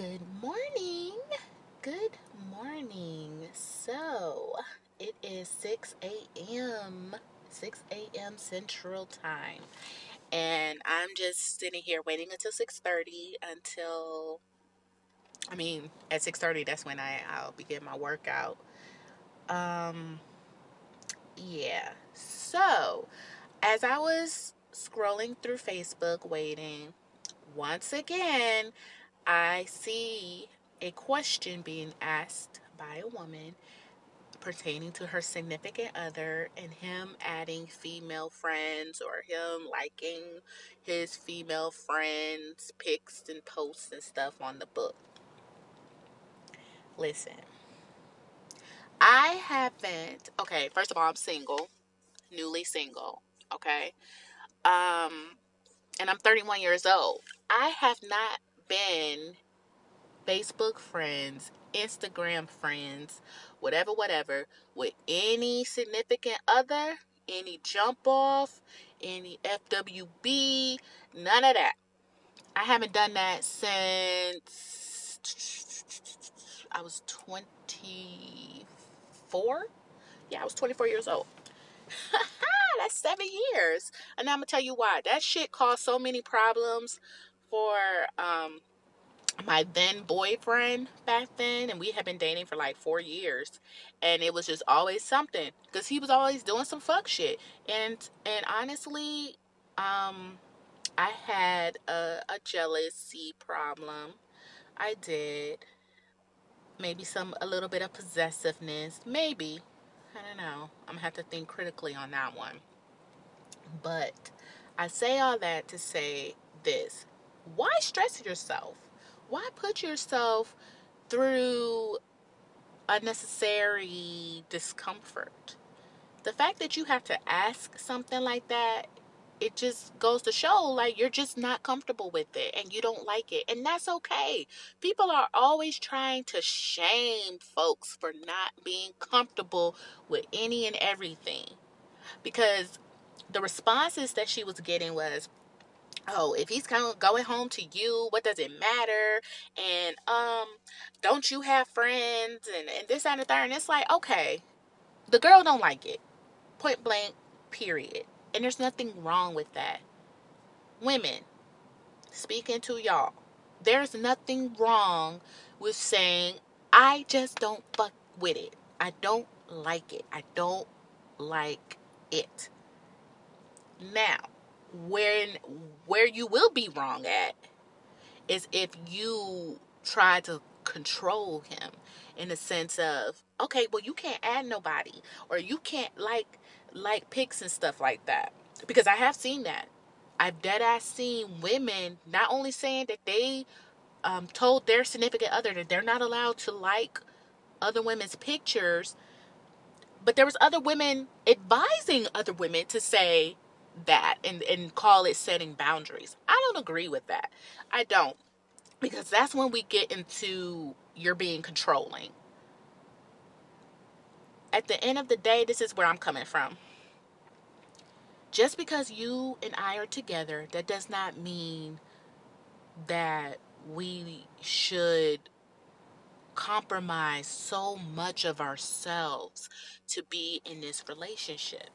Good morning. Good morning. So it is 6 a.m. 6 a.m. Central Time. And I'm just sitting here waiting until 6:30 until I mean at 6:30 that's when I, I'll begin my workout. Um yeah. So as I was scrolling through Facebook waiting, once again I see a question being asked by a woman pertaining to her significant other and him adding female friends or him liking his female friends' pics and posts and stuff on the book. Listen, I haven't, okay, first of all, I'm single, newly single, okay? Um, and I'm 31 years old. I have not been Facebook friends, Instagram friends, whatever, whatever, with any significant other, any jump off, any FWB, none of that. I haven't done that since I was 24. Yeah, I was 24 years old. That's seven years. And I'm going to tell you why. That shit caused so many problems for um, my then boyfriend back then and we had been dating for like four years and it was just always something because he was always doing some fuck shit and and honestly um i had a, a jealousy problem. I did. Maybe some a little bit of possessiveness maybe. I don't know. I'm gonna have to think critically on that one. But i say all that to say this why stress yourself why put yourself through unnecessary discomfort? The fact that you have to ask something like that, it just goes to show like you're just not comfortable with it and you don't like it. And that's okay. People are always trying to shame folks for not being comfortable with any and everything. Because the responses that she was getting was, oh, if he's of going home to you, what does it matter? And um, don't you have friends? And, and this and the third. And it's like, okay, the girl don't like it. Point blank, period. And there's nothing wrong with that. Women, speaking to y'all, there's nothing wrong with saying, I just don't fuck with it. I don't like it. I don't like it. Now, when where you will be wrong at is if you try to control him in the sense of okay well you can't add nobody or you can't like like pics and stuff like that. Because i have seen that. I've dead ass seen women not only saying that they um, told their significant other that they're not allowed to like other women's pictures but there was other women advising other women to say that and, and call it setting boundaries. I don't agree with that. I don't. Because that's when we get into you're being controlling. At the end of the day, this is where I'm coming from. Just because you and I are together, that does not mean that we should compromise so much of ourselves to be in this relationship.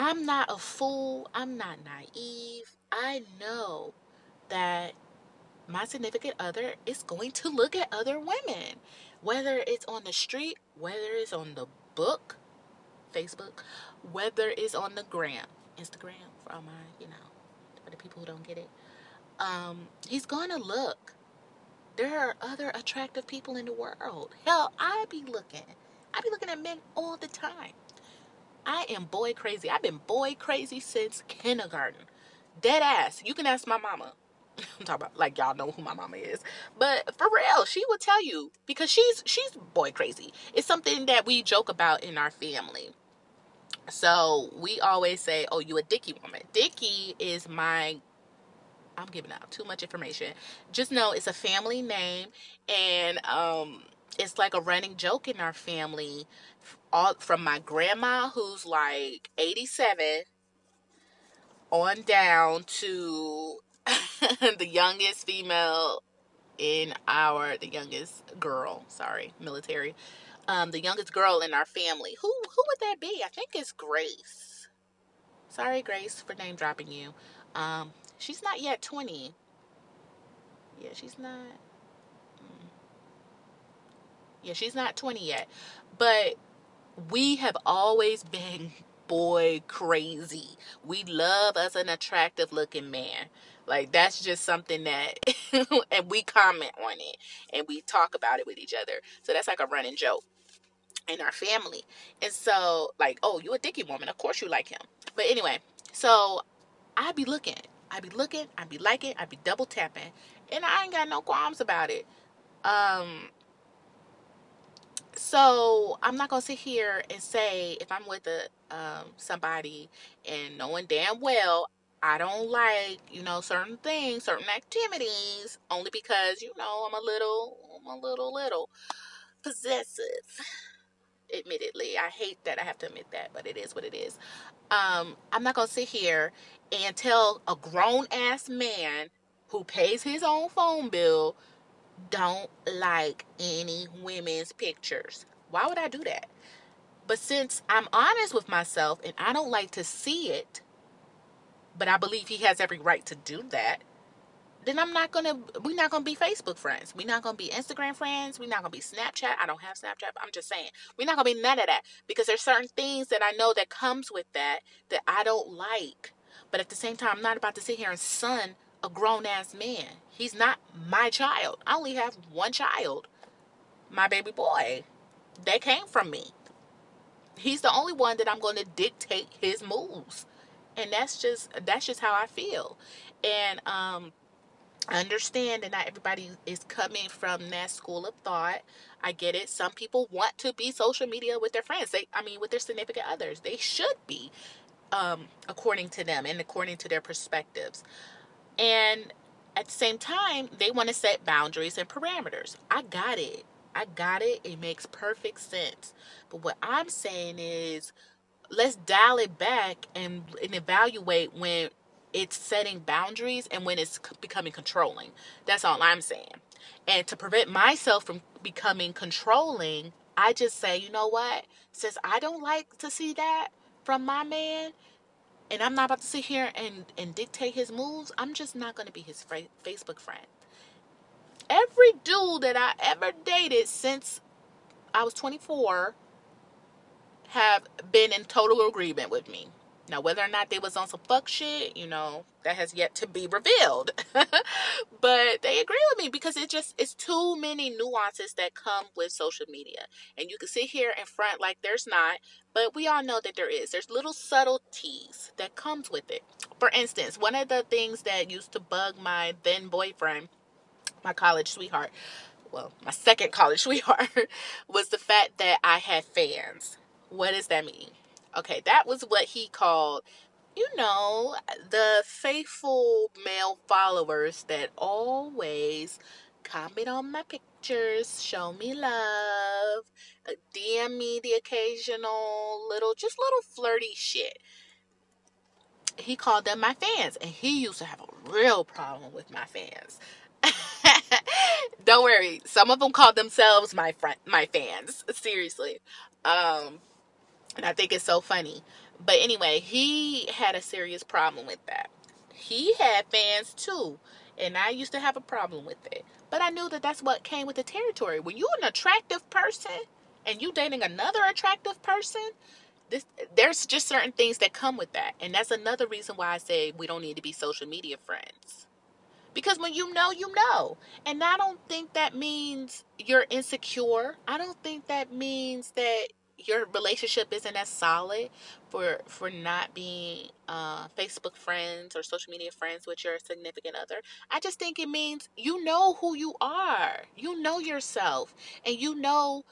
I'm not a fool. I'm not naive. I know that my significant other is going to look at other women, whether it's on the street, whether it's on the book, Facebook, whether it's on the gram, Instagram for all my, you know, for the people who don't get it. Um, he's going to look. There are other attractive people in the world. Hell, I be looking. I be looking at men all the time. I am boy crazy. I've been boy crazy since kindergarten. Dead ass. You can ask my mama. I'm talking about like y'all know who my mama is. But for real, she will tell you because she's she's boy crazy. It's something that we joke about in our family. So we always say, "Oh, you a dicky woman." Dicky is my I'm giving out too much information. Just know it's a family name and um it's like a running joke in our family all from my grandma who's like 87 on down to the youngest female in our the youngest girl, sorry, military. Um, the youngest girl in our family. Who who would that be? I think it's Grace. Sorry, Grace, for name dropping you. Um, she's not yet 20. Yeah, she's not. Yeah, she's not 20 yet. But we have always been boy crazy. We love us an attractive looking man. Like that's just something that and we comment on it and we talk about it with each other. So that's like a running joke in our family. And so like, oh, you a dicky woman. Of course you like him. But anyway, so I be looking. I be looking, I be liking, I be double tapping, and I ain't got no qualms about it. Um so I'm not gonna sit here and say if I'm with a um, somebody and knowing damn well I don't like you know certain things, certain activities, only because you know I'm a little, I'm a little, little possessive. Admittedly, I hate that I have to admit that, but it is what it is. Um, I'm not gonna sit here and tell a grown ass man who pays his own phone bill don't like any women's pictures. Why would I do that? But since I'm honest with myself and I don't like to see it, but I believe he has every right to do that, then I'm not gonna we're not gonna be Facebook friends. We're not gonna be Instagram friends. We're not gonna be Snapchat. I don't have Snapchat, I'm just saying. We're not gonna be none of that. Because there's certain things that I know that comes with that that I don't like. But at the same time, I'm not about to sit here and son a grown ass man. He's not my child. I only have one child. My baby boy. They came from me. He's the only one that I'm gonna dictate his moves. And that's just that's just how I feel. And um I understand that not everybody is coming from that school of thought. I get it. Some people want to be social media with their friends. They, I mean, with their significant others. They should be, um, according to them and according to their perspectives. And at the same time, they want to set boundaries and parameters. I got it. I got it. It makes perfect sense. But what I'm saying is, let's dial it back and, and evaluate when it's setting boundaries and when it's becoming controlling. That's all I'm saying. And to prevent myself from becoming controlling, I just say, you know what? Since I don't like to see that from my man, and I'm not about to sit here and, and dictate his moves, I'm just not going to be his Facebook friend. Every dude that I ever dated since I was 24 have been in total agreement with me. Now, whether or not they was on some fuck shit, you know, that has yet to be revealed. but they agree with me because it just it's too many nuances that come with social media. And you can sit here in front like there's not, but we all know that there is. There's little subtleties that comes with it. For instance, one of the things that used to bug my then boyfriend, my college sweetheart, well, my second college sweetheart, was the fact that I had fans. What does that mean? Okay, that was what he called, you know, the faithful male followers that always comment on my pictures, show me love, uh, DM me the occasional little, just little flirty shit. He called them my fans, and he used to have a real problem with my fans. Don't worry, some of them called themselves my friend, my fans. Seriously, um, and I think it's so funny. But anyway, he had a serious problem with that. He had fans too, and I used to have a problem with it. But I knew that that's what came with the territory. When you're an attractive person and you dating another attractive person, this there's just certain things that come with that. And that's another reason why I say we don't need to be social media friends. Because when you know, you know. And I don't think that means you're insecure. I don't think that means that your relationship isn't as solid for for not being uh, Facebook friends or social media friends with your significant other. I just think it means you know who you are. You know yourself and you know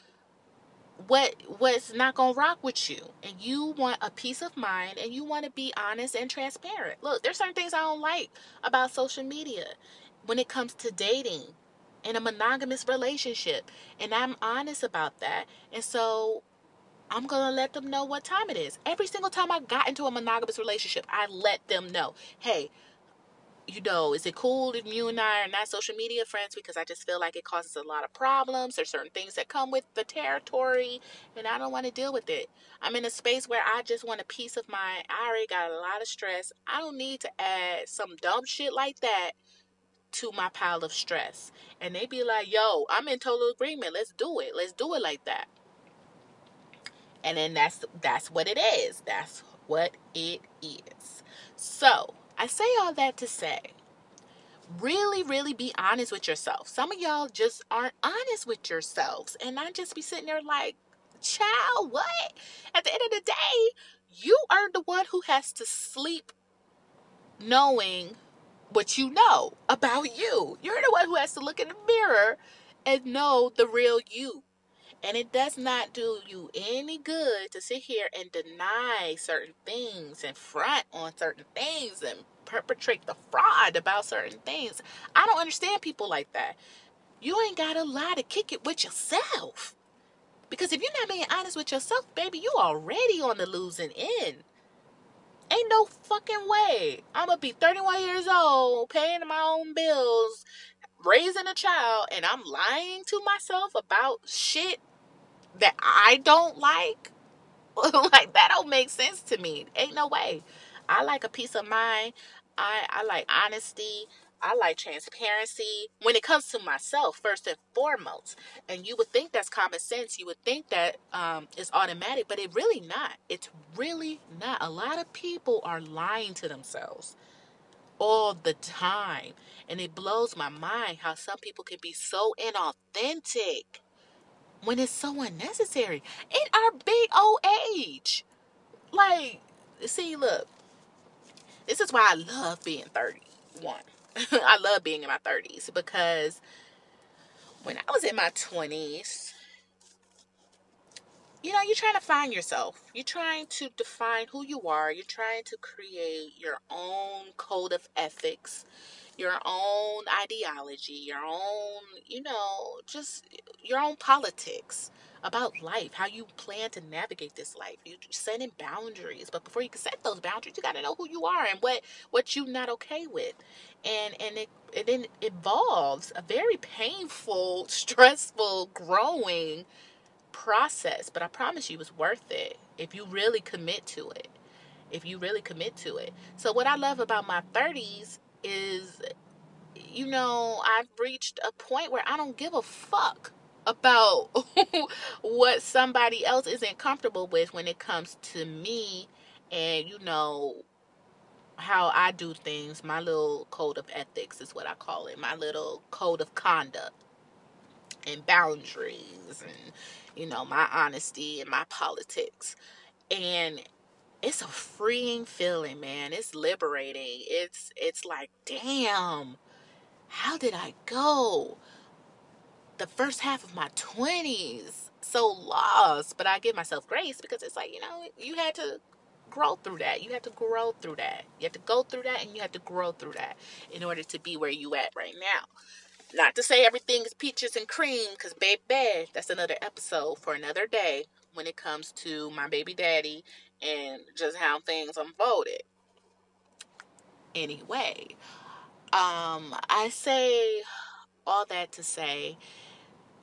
what what's not gonna rock with you and you want a peace of mind and you want to be honest and transparent look there's certain things i don't like about social media when it comes to dating in a monogamous relationship and i'm honest about that and so i'm gonna let them know what time it is every single time i got into a monogamous relationship i let them know hey you know, is it cool if you and I are not social media friends because I just feel like it causes a lot of problems. There's certain things that come with the territory, and I don't want to deal with it. I'm in a space where I just want a peace of mind. I already got a lot of stress. I don't need to add some dumb shit like that to my pile of stress. And they be like, yo, I'm in total agreement. Let's do it. Let's do it like that. And then that's that's what it is. That's what it is. So I say all that to say, really, really be honest with yourself. Some of y'all just aren't honest with yourselves. And I just be sitting there like, child, what? At the end of the day, you are the one who has to sleep knowing what you know about you. You're the one who has to look in the mirror and know the real you. And it does not do you any good to sit here and deny certain things and front on certain things and perpetrate the fraud about certain things. I don't understand people like that. You ain't got a lie to kick it with yourself. Because if you're not being honest with yourself, baby, you already on the losing end. Ain't no fucking way. I'm gonna be 31 years old, paying my own bills, raising a child, and I'm lying to myself about shit that I don't like. like that don't make sense to me. Ain't no way. I like a peace of mind. I I like honesty. I like transparency when it comes to myself first and foremost. And you would think that's common sense. You would think that um, it's automatic, but it really not. It's really not. A lot of people are lying to themselves all the time, and it blows my mind how some people can be so inauthentic when it's so unnecessary in our big old age. Like, see, look, this is why I love being 31. I love being in my 30s because when I was in my 20s, you know, you're trying to find yourself. You're trying to define who you are. You're trying to create your own code of ethics, your own ideology, your own, you know, just your own politics about life, how you plan to navigate this life. You setting boundaries, but before you can set those boundaries, you got to know who you are and what what you're not okay with, and and it it then involves a very painful, stressful, growing process. But I promise you, it's worth it if you really commit to it. If you really commit to it. So what I love about my 30s is you know, I've reached a point where I don't give a fuck about what somebody else isn't comfortable with when it comes to me and you know how I do things. My little code of ethics is what I call it. My little code of conduct and boundaries and you know my honesty and my politics. And it's a freeing feeling, man. It's liberating. It's it's like, damn, how did I go? the first half of my 20s so lost, but I give myself grace because it's like, you know, you had to grow through that. You had to grow through that. You have to go through that and you have to grow through that in order to be where you at right now. Not to say everything is peaches and cream, because baby, that's another episode for another day when it comes to my baby daddy and just how things unfolded. Anyway, um, I say all that to say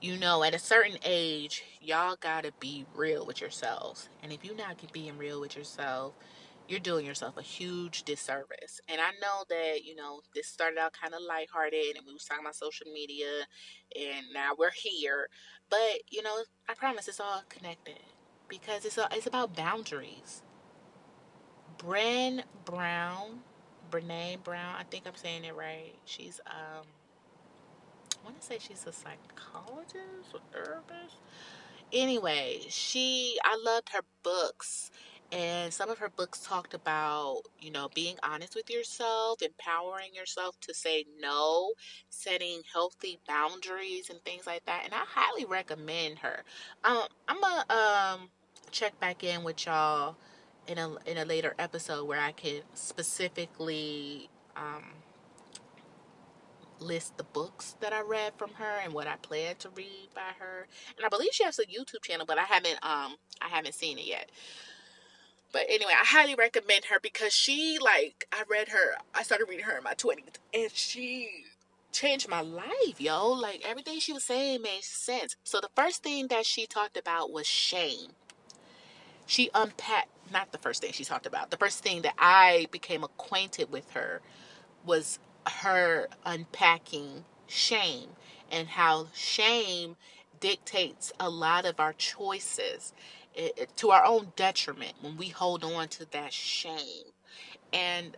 you know, at a certain age, y'all gotta be real with yourselves. And if you're not being real with yourself, you're doing yourself a huge disservice. And I know that, you know, this started out kind of lighthearted and we was talking about social media and now we're here. But, you know, I promise it's all connected because it's, all, it's about boundaries. Bren Brown, Brene Brown, I think I'm saying it right. She's, um, I want to say she's a psychologist or therapist. Anyway, she I loved her books and some of her books talked about, you know, being honest with yourself, empowering yourself to say no, setting healthy boundaries and things like that. And I highly recommend her. Um, I'm gonna um check back in with y'all in a in a later episode where I can specifically um list the books that I read from her and what I plan to read by her. And I believe she has a YouTube channel, but I haven't um I haven't seen it yet. But anyway, I highly recommend her because she like I read her. I started reading her in my twenties, and she changed my life, yo. Like everything she was saying made sense. So the first thing that she talked about was shame. She unpacked not the first thing she talked about. The first thing that I became acquainted with her was her unpacking shame and how shame dictates a lot of our choices it, it, to our own detriment when we hold on to that shame. And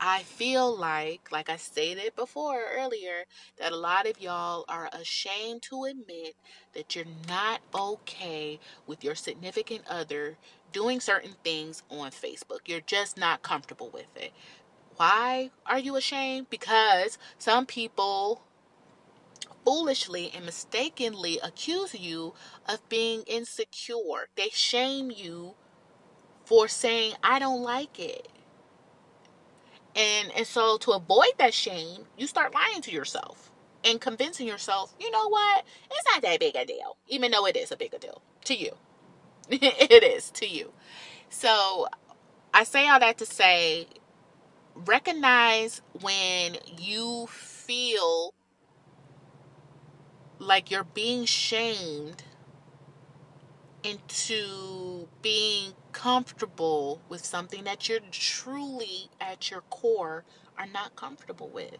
I feel like, like I stated before earlier, that a lot of y'all are ashamed to admit that you're not okay with your significant other doing certain things on Facebook. You're just not comfortable with it. Why are you ashamed? Because some people foolishly and mistakenly accuse you of being insecure. They shame you for saying, I don't like it. And and so to avoid that shame, you start lying to yourself and convincing yourself, you know what? It's not that big a deal, even though it is a big deal to you. it is to you. So I say all that to say recognize when you feel like you're being shamed into being comfortable with something that you're truly at your core are not comfortable with.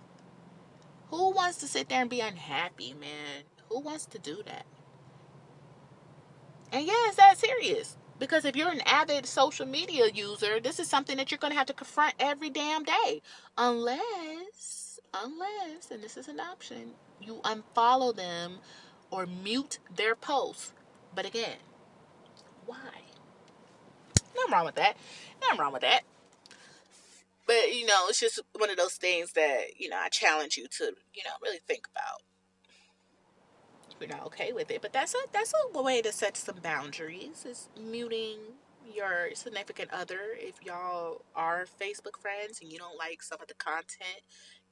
Who wants to sit there and be unhappy, man? Who wants to do that? And yeah, it's that serious. Because if you're an avid social media user, this is something that you're going to have to confront every damn day. Unless, unless, and this is an option, you unfollow them or mute their posts. But again, why? Nothing wrong with that. Nothing wrong with that. But you know, it's just one of those things that you know I challenge you to you know really think about. You're not okay with it, but that's a that's a way to set some boundaries. Is muting your significant other if y'all are Facebook friends and you don't like some of the content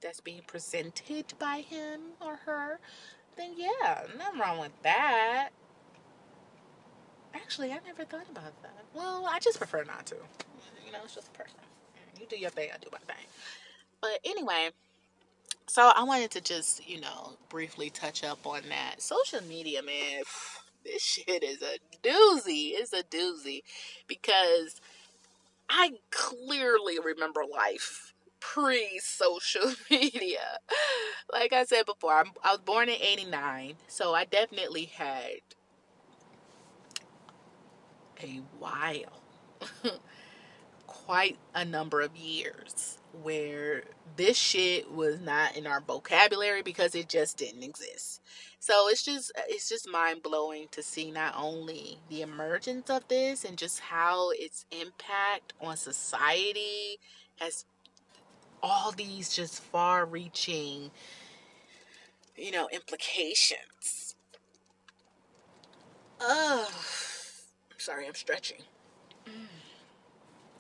that's being presented by him or her, then yeah, nothing wrong with that. Actually, I never thought about that. Well, I just prefer not to. You know, it's just personal. You do your thing, I do my thing. But anyway, so I wanted to just, you know, briefly touch up on that. Social media, man, this shit is a doozy. It's a doozy because I clearly remember life pre social media. Like I said before, I'm, I was born in 89, so I definitely had a while, quite a number of years where this shit was not in our vocabulary because it just didn't exist. So it's just it's just mind blowing to see not only the emergence of this and just how its impact on society has all these just far reaching you know implications. Ugh sorry, I'm stretching.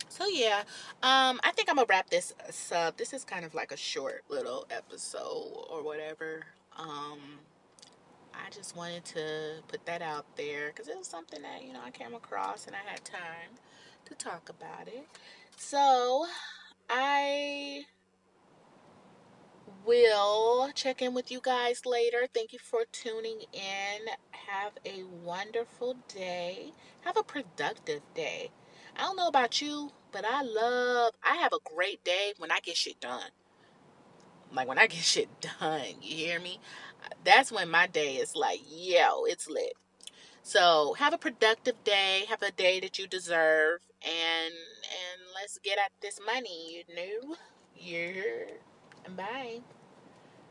So yeah, um, I think I'm gonna wrap this up. This is kind of like a short little episode or whatever. Um, I just wanted to put that out there because it was something that you know I came across and I had time to talk about it. So I will check in with you guys later. Thank you for tuning in. Have a wonderful day. Have a productive day. I don't know about you, but I love, I have a great day when I get shit done. Like when I get shit done, you hear me? That's when my day is like, yo, it's lit. So have a productive day. Have a day that you deserve, and and let's get at this money. You know, yeah. Bye.